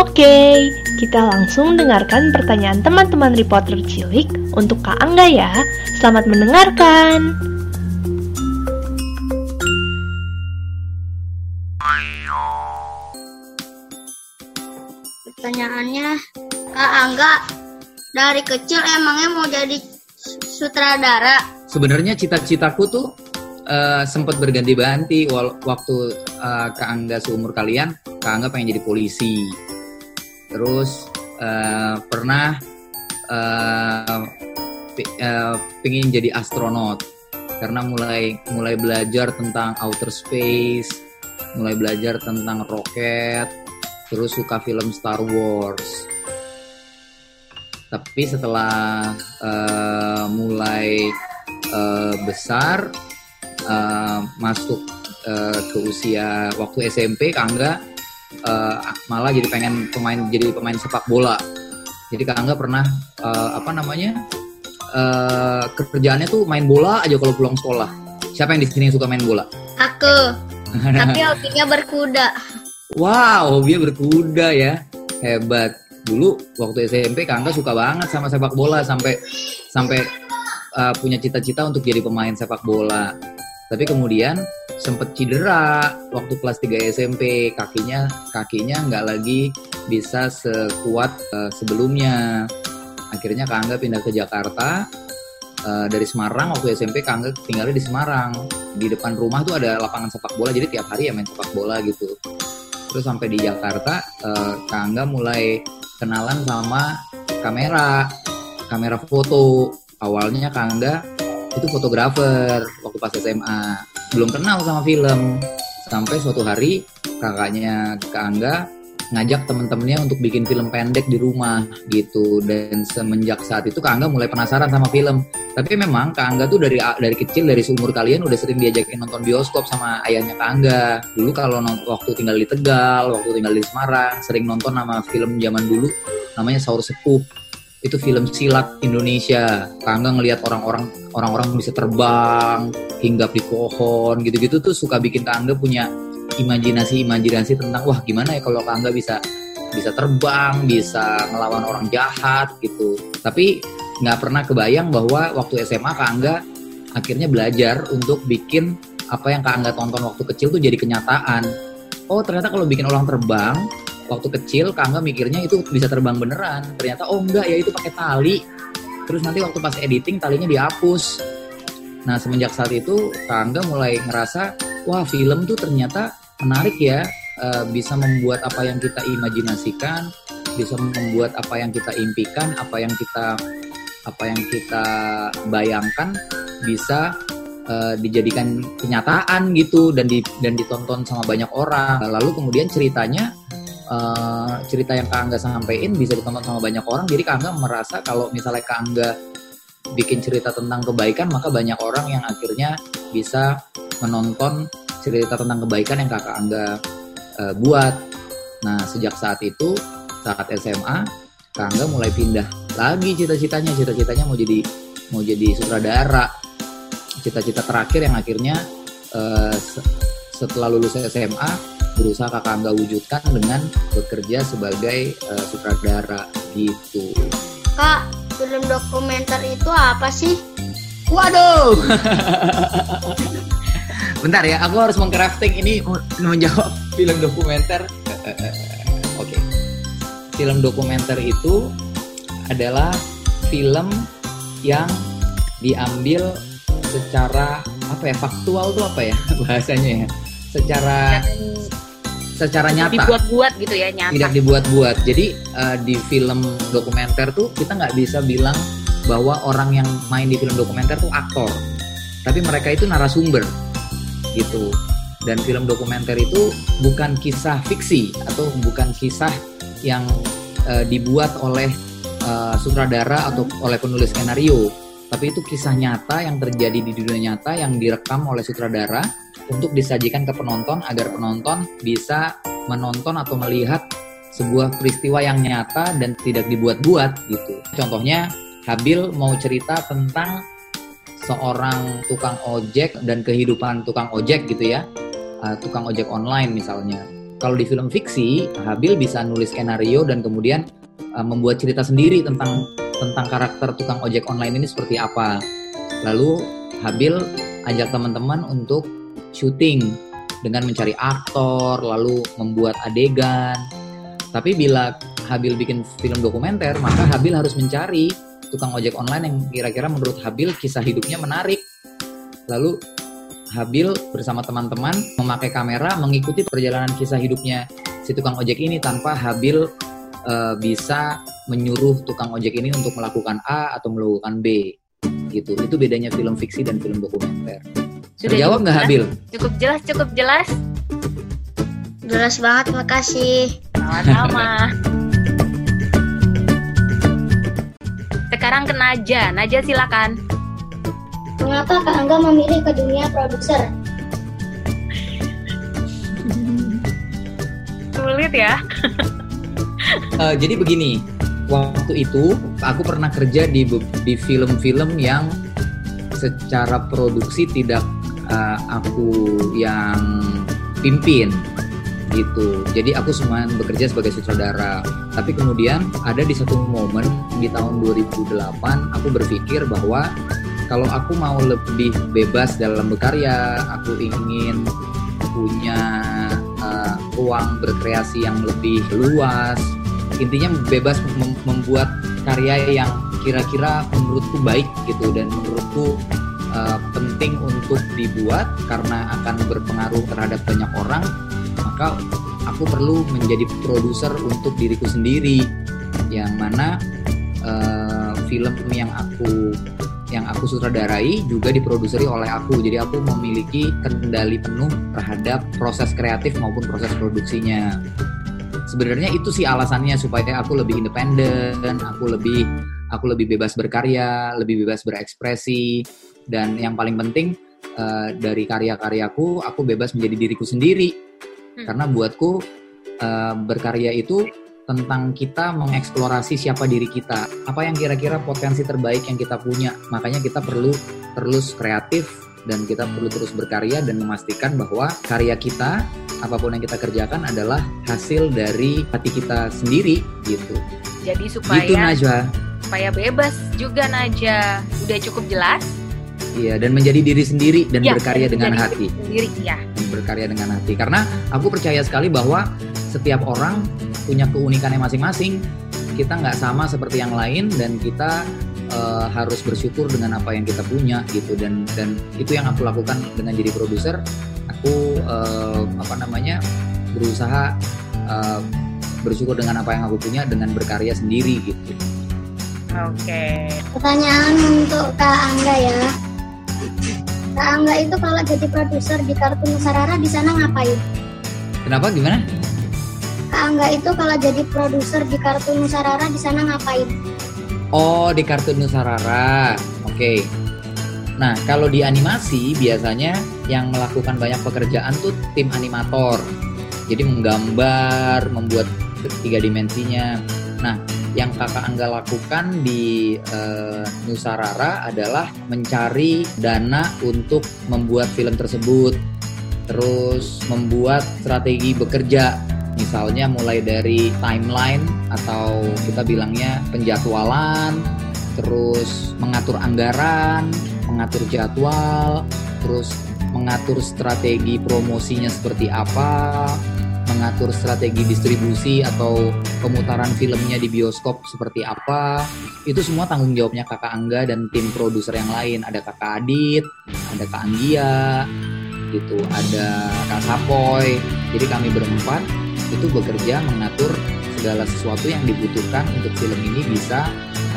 Oke, kita langsung dengarkan pertanyaan teman-teman reporter cilik untuk Kak Angga ya. Selamat mendengarkan. Pertanyaannya, Kak Angga dari kecil emangnya mau jadi sutradara? Sebenarnya cita-citaku tuh uh, sempat berganti-ganti waktu uh, Kak Angga seumur kalian, Kak Angga pengen jadi polisi. Terus uh, pernah uh, uh, pengen jadi astronot karena mulai mulai belajar tentang outer space, mulai belajar tentang roket, terus suka film Star Wars. Tapi setelah uh, mulai uh, besar, uh, masuk uh, ke usia waktu SMP, Kangga uh, malah jadi pengen pemain jadi pemain sepak bola. Jadi Kangga pernah uh, apa namanya uh, kerjaannya tuh main bola aja kalau pulang sekolah. Siapa yang di sini suka main bola? Aku. Tapi hobinya berkuda. Wow, hobinya berkuda ya. Hebat. Dulu waktu SMP Kangga suka banget sama sepak bola sampai sampai uh, punya cita-cita untuk jadi pemain sepak bola. Tapi kemudian sempet cedera waktu kelas 3 SMP kakinya kakinya nggak lagi bisa sekuat uh, sebelumnya. Akhirnya Kangga pindah ke Jakarta. Uh, dari Semarang waktu SMP Kangga tinggalnya di Semarang. Di depan rumah tuh ada lapangan sepak bola jadi tiap hari ya main sepak bola gitu. Terus sampai di Jakarta uh, Kangga mulai kenalan sama kamera kamera foto. Awalnya Kangga itu fotografer waktu pas SMA belum kenal sama film. Sampai suatu hari kakaknya Kak Angga ngajak temen-temennya untuk bikin film pendek di rumah gitu. Dan semenjak saat itu Kak Angga mulai penasaran sama film. Tapi memang Kak Angga tuh dari dari kecil dari seumur kalian udah sering diajakin nonton bioskop sama ayahnya Kak Angga. Dulu kalau waktu tinggal di Tegal waktu tinggal di Semarang sering nonton nama film zaman dulu namanya Saur Sepuh itu film silat Indonesia. Kangga ngelihat orang-orang orang-orang bisa terbang, hinggap di pohon, gitu-gitu tuh suka bikin Kangga punya imajinasi-imajinasi tentang wah gimana ya kalau Kangga bisa bisa terbang, bisa ngelawan orang jahat gitu. Tapi nggak pernah kebayang bahwa waktu SMA Kangga akhirnya belajar untuk bikin apa yang Kangga tonton waktu kecil tuh jadi kenyataan. Oh ternyata kalau bikin orang terbang waktu kecil Kangga mikirnya itu bisa terbang beneran. Ternyata oh enggak ya itu pakai tali. Terus nanti waktu pas editing talinya dihapus. Nah semenjak saat itu Kangga mulai ngerasa wah film tuh ternyata menarik ya. E, bisa membuat apa yang kita imajinasikan bisa membuat apa yang kita impikan apa yang kita apa yang kita bayangkan bisa uh, dijadikan kenyataan gitu dan di dan ditonton sama banyak orang. Lalu kemudian ceritanya uh, cerita yang Kak Angga sampaikan bisa ditonton sama banyak orang. Jadi Kak Angga merasa kalau misalnya Kak Angga bikin cerita tentang kebaikan maka banyak orang yang akhirnya bisa menonton cerita tentang kebaikan yang Kakak Angga uh, buat. Nah sejak saat itu saat SMA Kak Angga mulai pindah lagi cita-citanya. Cita-citanya mau jadi mau jadi sutradara. Cita-cita terakhir yang akhirnya uh, setelah lulus SMA berusaha kakak angga wujudkan dengan bekerja sebagai uh, sutradara gitu. Kak, film dokumenter itu apa sih? Waduh. Bentar ya, aku harus mengcrafting ini menjawab film dokumenter. Oke. Okay. Film dokumenter itu adalah film yang diambil secara apa ya faktual tuh apa ya bahasanya ya secara secara nyata. dibuat-buat gitu ya nyata. Tidak dibuat-buat. Jadi uh, di film dokumenter tuh kita nggak bisa bilang bahwa orang yang main di film dokumenter tuh aktor. Tapi mereka itu narasumber gitu. Dan film dokumenter itu bukan kisah fiksi atau bukan kisah yang uh, dibuat oleh uh, sutradara atau oleh penulis skenario tapi itu kisah nyata yang terjadi di dunia nyata yang direkam oleh sutradara untuk disajikan ke penonton agar penonton bisa menonton atau melihat sebuah peristiwa yang nyata dan tidak dibuat-buat gitu. Contohnya Habil mau cerita tentang seorang tukang ojek dan kehidupan tukang ojek gitu ya, uh, tukang ojek online misalnya. kalau di film fiksi Habil bisa nulis skenario dan kemudian uh, membuat cerita sendiri tentang tentang karakter tukang ojek online ini seperti apa. Lalu Habil ajak teman-teman untuk syuting dengan mencari aktor, lalu membuat adegan. Tapi bila Habil bikin film dokumenter, maka Habil harus mencari tukang ojek online yang kira-kira menurut Habil kisah hidupnya menarik. Lalu Habil bersama teman-teman memakai kamera mengikuti perjalanan kisah hidupnya si tukang ojek ini tanpa Habil uh, bisa menyuruh tukang ojek ini untuk melakukan A atau melakukan B gitu. Itu bedanya film fiksi dan film dokumenter. Sudah Terjawab nggak Habil? Cukup jelas, cukup jelas. Jelas banget, makasih. Sama-sama. Sekarang ke Naja. Naja silakan. Mengapa Kak Angga memilih ke dunia produser? Sulit ya. Uh, jadi begini, waktu itu aku pernah kerja di di film-film yang secara produksi tidak uh, aku yang pimpin gitu. Jadi aku cuma bekerja sebagai sutradara. Tapi kemudian ada di satu momen di tahun 2008 aku berpikir bahwa kalau aku mau lebih bebas dalam berkarya, aku ingin punya uh, ruang berkreasi yang lebih luas. Intinya bebas mem membuat karya yang kira-kira menurutku baik gitu dan menurutku uh, penting untuk dibuat karena akan berpengaruh terhadap banyak orang, maka aku perlu menjadi produser untuk diriku sendiri yang mana uh, film yang aku yang aku sutradarai juga diproduseri oleh aku. Jadi aku memiliki kendali penuh terhadap proses kreatif maupun proses produksinya. Sebenarnya itu sih alasannya supaya aku lebih independen, aku lebih aku lebih bebas berkarya, lebih bebas berekspresi dan yang paling penting uh, dari karya-karyaku aku bebas menjadi diriku sendiri. Hmm. Karena buatku uh, berkarya itu tentang kita mengeksplorasi siapa diri kita, apa yang kira-kira potensi terbaik yang kita punya. Makanya kita perlu terus kreatif dan kita perlu terus berkarya dan memastikan bahwa karya kita apa pun yang kita kerjakan adalah hasil dari hati kita sendiri gitu. Jadi supaya gitu, Najwa. supaya bebas juga Najwa. Udah cukup jelas? Iya, dan menjadi diri sendiri dan ya, berkarya dengan hati. Sendiri, ya. Dan berkarya dengan hati. Karena aku percaya sekali bahwa setiap orang punya keunikannya masing-masing. Kita nggak sama seperti yang lain dan kita uh, harus bersyukur dengan apa yang kita punya gitu dan dan itu yang aku lakukan dengan jadi produser. Aku uh, apa namanya berusaha uh, bersyukur dengan apa yang aku punya dengan berkarya sendiri gitu. Oke. Okay. Pertanyaan untuk Kak Angga ya. Kak Angga itu kalau jadi produser di kartun Sarara di sana ngapain? Kenapa gimana? Angga itu kalau jadi produser di kartun Nusarara di sana ngapain? Oh, di kartun Nusarara. Oke. Okay. Nah, kalau di animasi biasanya yang melakukan banyak pekerjaan tuh tim animator. Jadi menggambar, membuat tiga dimensinya. Nah, yang kakak Angga lakukan di uh, Nusarara adalah mencari dana untuk membuat film tersebut, terus membuat strategi bekerja Misalnya mulai dari timeline atau kita bilangnya penjadwalan, terus mengatur anggaran, mengatur jadwal, terus mengatur strategi promosinya seperti apa, mengatur strategi distribusi atau pemutaran filmnya di bioskop seperti apa. Itu semua tanggung jawabnya Kakak Angga dan tim produser yang lain. Ada Kakak Adit, ada Kak Anggia, gitu, ada Kak Sapoy. Jadi kami berempat itu bekerja mengatur segala sesuatu yang dibutuhkan untuk film ini bisa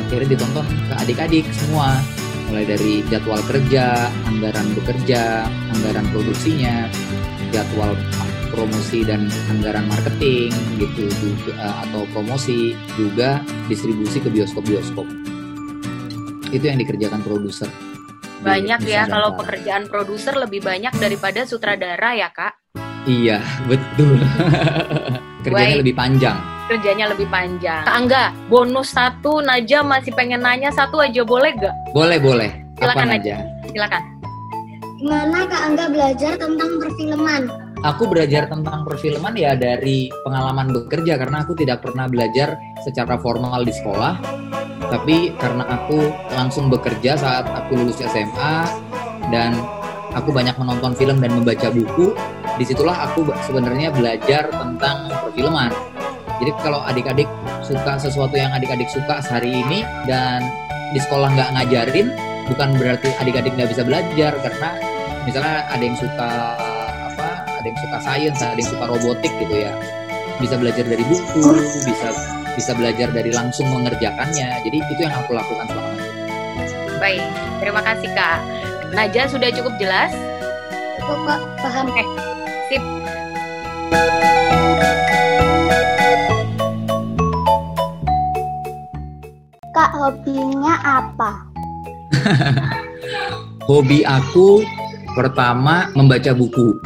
akhirnya ditonton ke adik-adik semua mulai dari jadwal kerja, anggaran bekerja, anggaran produksinya, jadwal promosi dan anggaran marketing gitu juga eh, atau promosi juga distribusi ke bioskop-bioskop. Itu yang dikerjakan produser. Banyak ya kalau pekerjaan produser lebih banyak daripada sutradara ya, Kak? Iya, betul. Kerjanya Baik. lebih panjang. Kerjanya lebih panjang. Kak Angga, bonus satu Naja masih pengen nanya satu aja boleh gak? Boleh, boleh. Silakan Apa Naja. Silakan. Gimana Kak Angga belajar tentang perfilman? aku belajar tentang perfilman ya dari pengalaman bekerja karena aku tidak pernah belajar secara formal di sekolah. Tapi karena aku langsung bekerja saat aku lulus SMA dan aku banyak menonton film dan membaca buku, di situlah aku sebenarnya belajar tentang perfilman. Jadi kalau adik-adik suka sesuatu yang adik-adik suka sehari ini dan di sekolah nggak ngajarin, bukan berarti adik-adik nggak bisa belajar karena misalnya ada yang suka apa, ada yang suka sains, ada yang suka robotik gitu ya, bisa belajar dari buku, bisa bisa belajar dari langsung mengerjakannya. Jadi itu yang aku lakukan selama ini. Baik, terima kasih Kak. Naja sudah cukup jelas? Cukup kok, paham. Oke, sip. Hobinya apa? Hobi aku pertama membaca buku.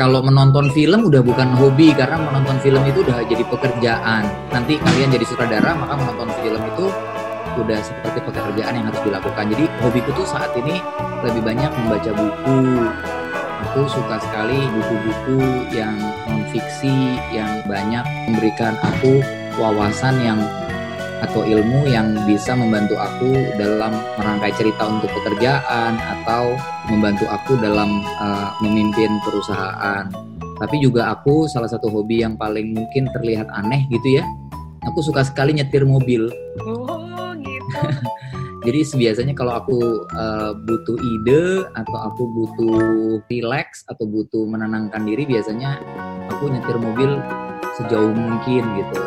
Kalau menonton film udah bukan hobi karena menonton film itu udah jadi pekerjaan. Nanti kalian jadi sutradara maka menonton film itu udah seperti pekerjaan yang harus dilakukan. Jadi hobiku tuh saat ini lebih banyak membaca buku. Aku suka sekali buku-buku yang non fiksi yang banyak memberikan aku wawasan yang atau ilmu yang bisa membantu aku dalam merangkai cerita untuk pekerjaan atau membantu aku dalam uh, memimpin perusahaan. Tapi juga aku salah satu hobi yang paling mungkin terlihat aneh gitu ya. Aku suka sekali nyetir mobil. Oh, gitu. Jadi biasanya kalau aku uh, butuh ide atau aku butuh relax atau butuh menenangkan diri biasanya aku nyetir mobil sejauh mungkin gitu.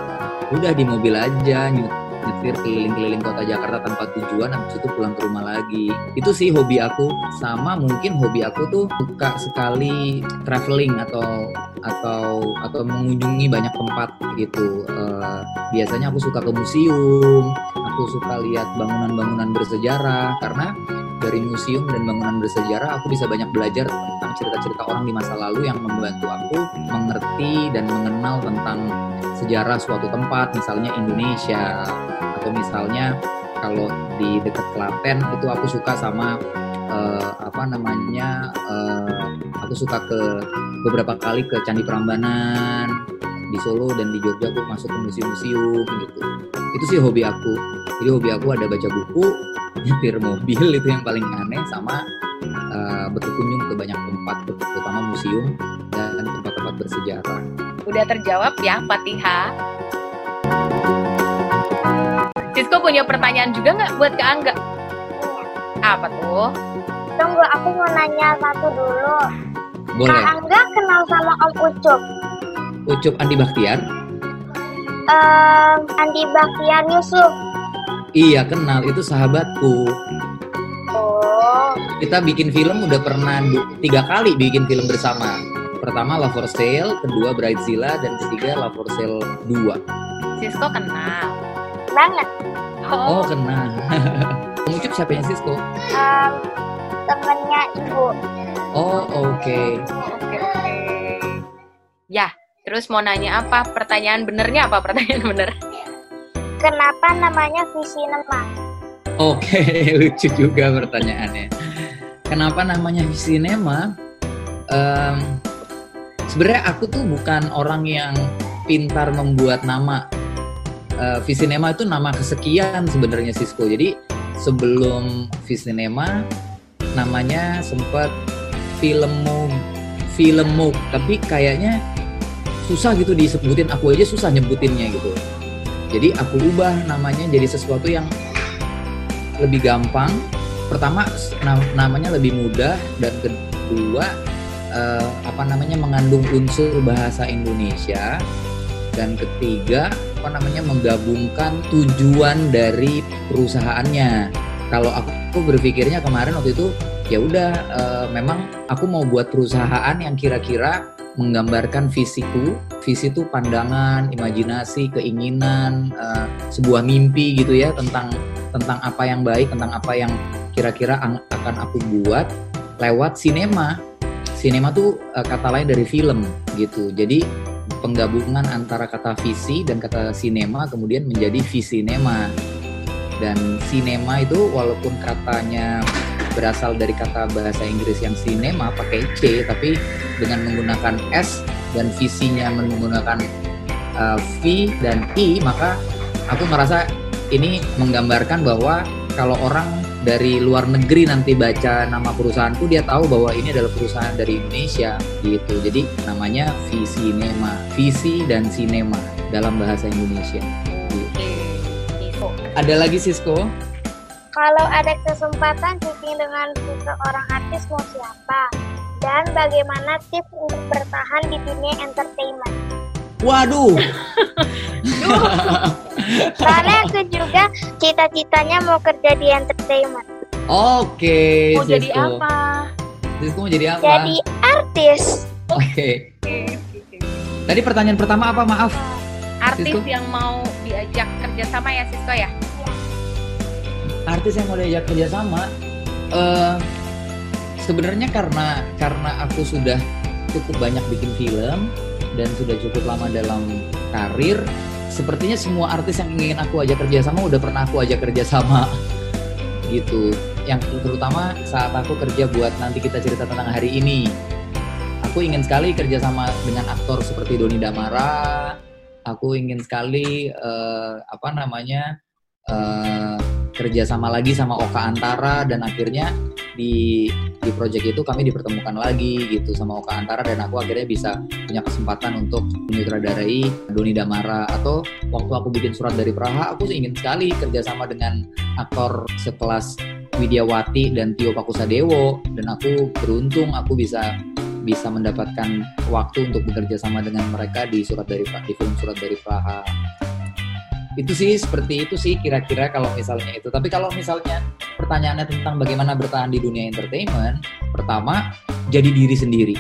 Udah di mobil aja nyetir keliling-keliling kota Jakarta tanpa tujuan habis itu pulang ke rumah lagi. Itu sih hobi aku. Sama mungkin hobi aku tuh suka sekali traveling atau atau atau mengunjungi banyak tempat gitu. Uh, biasanya aku suka ke museum aku suka lihat bangunan-bangunan bersejarah. Karena dari museum dan bangunan bersejarah aku bisa banyak belajar cerita-cerita orang di masa lalu yang membantu aku mengerti dan mengenal tentang sejarah suatu tempat misalnya Indonesia. Atau misalnya kalau di dekat Klaten itu aku suka sama uh, apa namanya uh, aku suka ke beberapa kali ke Candi Prambanan di Solo dan di Jogja aku masuk ke museum-museum gitu. Itu sih hobi aku. Jadi hobi aku ada baca buku nyetir mobil itu yang paling aneh sama uh, berkunjung ke banyak tempat terutama museum dan tempat-tempat bersejarah Udah terjawab ya, Fatihah. Sisko punya pertanyaan juga nggak buat Kak Angga? Apa tuh? Tunggu, aku mau nanya satu dulu. boleh Kak Angga kenal sama Om Ucup. Ucup Andi Baktiar Ehm, Andi Baktiar Yusuf. iya kenal itu sahabatku kita bikin film udah pernah du- tiga kali bikin film bersama pertama Love for Sale kedua Bridezilla dan ketiga Love for Sale 2 Sisko kenal. banget. oh kenal Ucup siapanya Sisko Ehm, temennya ibu. oh oke Oke, oke. Ya, terus mau nanya apa? Pertanyaan benernya apa? Pertanyaan bener. Kenapa namanya visi nema? Oke, lucu juga pertanyaannya. Kenapa namanya Visinema? Em, Sebenarnya aku tuh bukan orang yang pintar membuat nama. Eh, Visinema itu nama kesekian sebenarnya Cisco. Jadi sebelum Visinema namanya sempat filmmu filmmu tapi kayaknya susah gitu disebutin aku aja susah nyebutinnya gitu jadi aku ubah namanya jadi sesuatu yang lebih gampang. Pertama na- namanya lebih mudah dan kedua eh, apa namanya mengandung unsur bahasa Indonesia dan ketiga apa namanya menggabungkan tujuan dari perusahaannya. Kalau aku berpikirnya kemarin waktu itu ya udah eh, memang aku mau buat perusahaan yang kira-kira menggambarkan visiku, visi itu pandangan, imajinasi, keinginan, eh, sebuah mimpi gitu ya tentang tentang apa yang baik, tentang apa yang kira-kira akan aku buat lewat sinema. Sinema tuh eh, kata lain dari film gitu. Jadi penggabungan antara kata visi dan kata sinema kemudian menjadi visinema. Dan sinema itu walaupun katanya berasal dari kata bahasa Inggris yang cinema pakai C tapi dengan menggunakan S dan visinya menggunakan uh, V dan I maka aku merasa ini menggambarkan bahwa kalau orang dari luar negeri nanti baca nama perusahaanku dia tahu bahwa ini adalah perusahaan dari Indonesia gitu jadi namanya Visinema Visi dan Cinema dalam bahasa Indonesia gitu. Ada lagi Sisko Kalau ada kesempatan syuting dengan seseorang artis mau siapa? Dan bagaimana tips untuk bertahan di dunia entertainment? Waduh Soalnya aku juga cita-citanya mau kerja di entertainment. oke Mau jadi Sisko. apa? Sisko mau jadi apa Jadi artis. oke Oke, oke. tadi pertanyaan pertama apa maaf Artis Sisko? yang mau diajak kerjasama ya Sisko ya? artis yang mau diajak kerjasama eh sebenarnya karena karena aku sudah cukup banyak bikin film dan sudah cukup lama dalam karir sepertinya semua artis yang ingin aku ajak kerjasama udah pernah aku ajak kerjasama gitu. Yang terutama saat aku kerja buat nanti kita cerita tentang hari ini. Aku ingin sekali kerjasama dengan aktor seperti Doni Damara. Aku ingin sekali eh, apa namanya eh, kerja sama lagi sama Oka Antara dan akhirnya di di project itu kami dipertemukan lagi gitu sama Oka Antara dan aku akhirnya bisa punya kesempatan untuk menyutradarai Doni Damara. Atau waktu aku bikin surat dari Praha aku ingin sekali kerja sama dengan aktor sekelas Widiawati dan Tio Pakusadewo. Dan aku beruntung aku bisa bisa mendapatkan waktu untuk bekerja sama dengan mereka di surat dari di film surat dari Praha itu sih seperti itu sih kira-kira kalau misalnya itu. Tapi kalau misalnya pertanyaannya tentang bagaimana bertahan di dunia entertainment pertama jadi diri sendiri.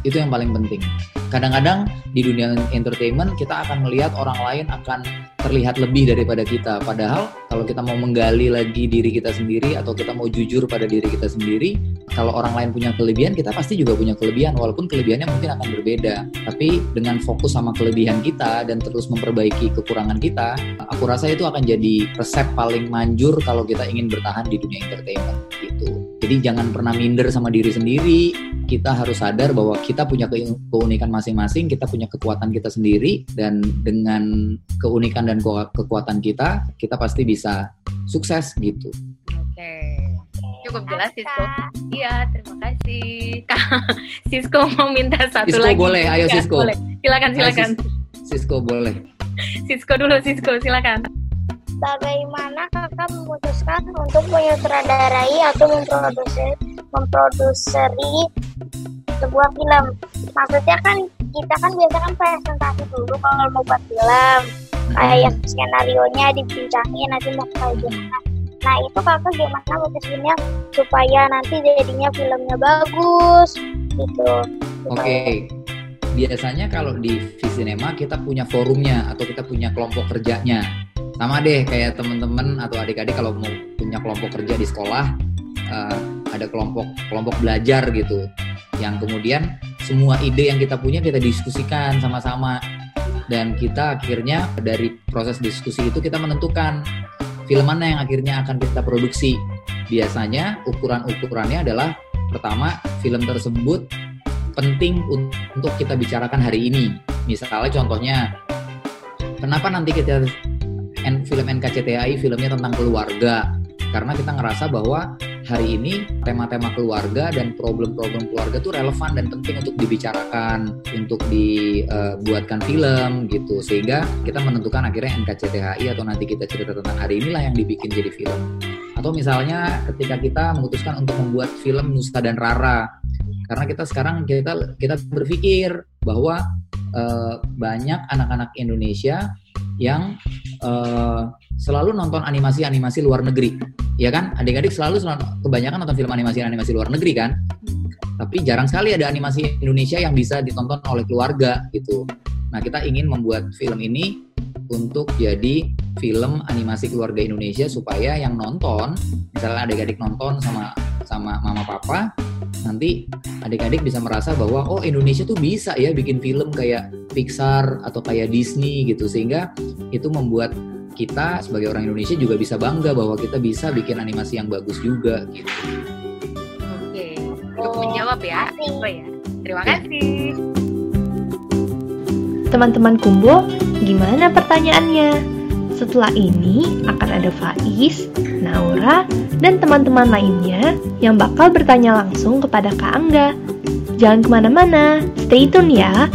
Itu yang paling penting. Kadang-kadang di dunia entertainment kita akan melihat orang lain akan terlihat lebih daripada kita. Padahal kalau kita mau menggali lagi diri kita sendiri atau kita mau jujur pada diri kita sendiri kalau orang lain punya kelebihan kita pasti juga punya kelebihan walaupun kelebihannya mungkin akan berbeda. Tapi dengan fokus sama kelebihan kita dan terus memperbaiki kekurangan kita aku rasa itu akan jadi resep paling manjur kalau kita ingin bertahan di dunia entertainment gitu. Jadi jangan pernah minder sama diri sendiri. Kita harus sadar bahwa kita punya ke- keunikan masing-masing kita punya kekuatan kita sendiri dan dengan keunikan dan ke- kekuatan kita kita pasti bisa sukses gitu. Cukup jelas Sisko. Iya, terima kasih. Sisko mau minta satu Sisko lagi. boleh, ayo Ya, Sisko. Boleh. Silakan, silakan. Sisko boleh Sisko dulu, Sisko, silakan. Bagaimana kakak memutuskan untuk menyutradarai atau memproduksi memproduseri sebuah film? Maksudnya kan kita kan biasa kan presentasi dulu kalau mau buat film, kayak skenario nya dibincangin nanti mau kayak gimana. Nah itu kakak gimana mutusinnya supaya nanti jadinya filmnya bagus gitu. Oke. Biasanya kalau di Visinema kita punya forumnya atau kita punya kelompok kerjanya. Sama deh kayak temen-temen atau adik-adik kalau mau punya kelompok kerja di sekolah eh, ada kelompok kelompok belajar gitu. Yang kemudian semua ide yang kita punya kita diskusikan sama-sama dan kita akhirnya dari proses diskusi itu kita menentukan film mana yang akhirnya akan kita produksi. Biasanya ukuran-ukurannya adalah pertama film tersebut penting un- untuk kita bicarakan hari ini. Misalnya contohnya, kenapa nanti kita film NKCTHI filmnya tentang keluarga? Karena kita ngerasa bahwa hari ini tema-tema keluarga dan problem-problem keluarga tuh relevan dan penting untuk dibicarakan, untuk dibuatkan film gitu. Sehingga kita menentukan akhirnya NKCTHI atau nanti kita cerita tentang hari inilah yang dibikin jadi film. Atau misalnya ketika kita memutuskan untuk membuat film Nusa dan Rara, karena kita sekarang kita kita berpikir bahwa eh, banyak anak-anak Indonesia yang eh, selalu nonton animasi-animasi luar negeri, ya kan? Adik-adik selalu, selalu kebanyakan nonton film animasi-animasi luar negeri kan? Tapi jarang sekali ada animasi Indonesia yang bisa ditonton oleh keluarga gitu. Nah kita ingin membuat film ini untuk jadi film animasi keluarga Indonesia supaya yang nonton, misalnya adik-adik nonton sama sama mama papa, nanti adik-adik bisa merasa bahwa oh Indonesia tuh bisa ya bikin film kayak Pixar atau kayak Disney gitu sehingga itu membuat kita sebagai orang Indonesia juga bisa bangga bahwa kita bisa bikin animasi yang bagus juga gitu. jawab ya. Kasih. Oh ya. Terima kasih. Teman-teman Kumbo, gimana pertanyaannya? Setelah ini akan ada Faiz, Naura, dan teman-teman lainnya yang bakal bertanya langsung kepada Kak Angga. Jangan ke mana-mana, stay tune ya.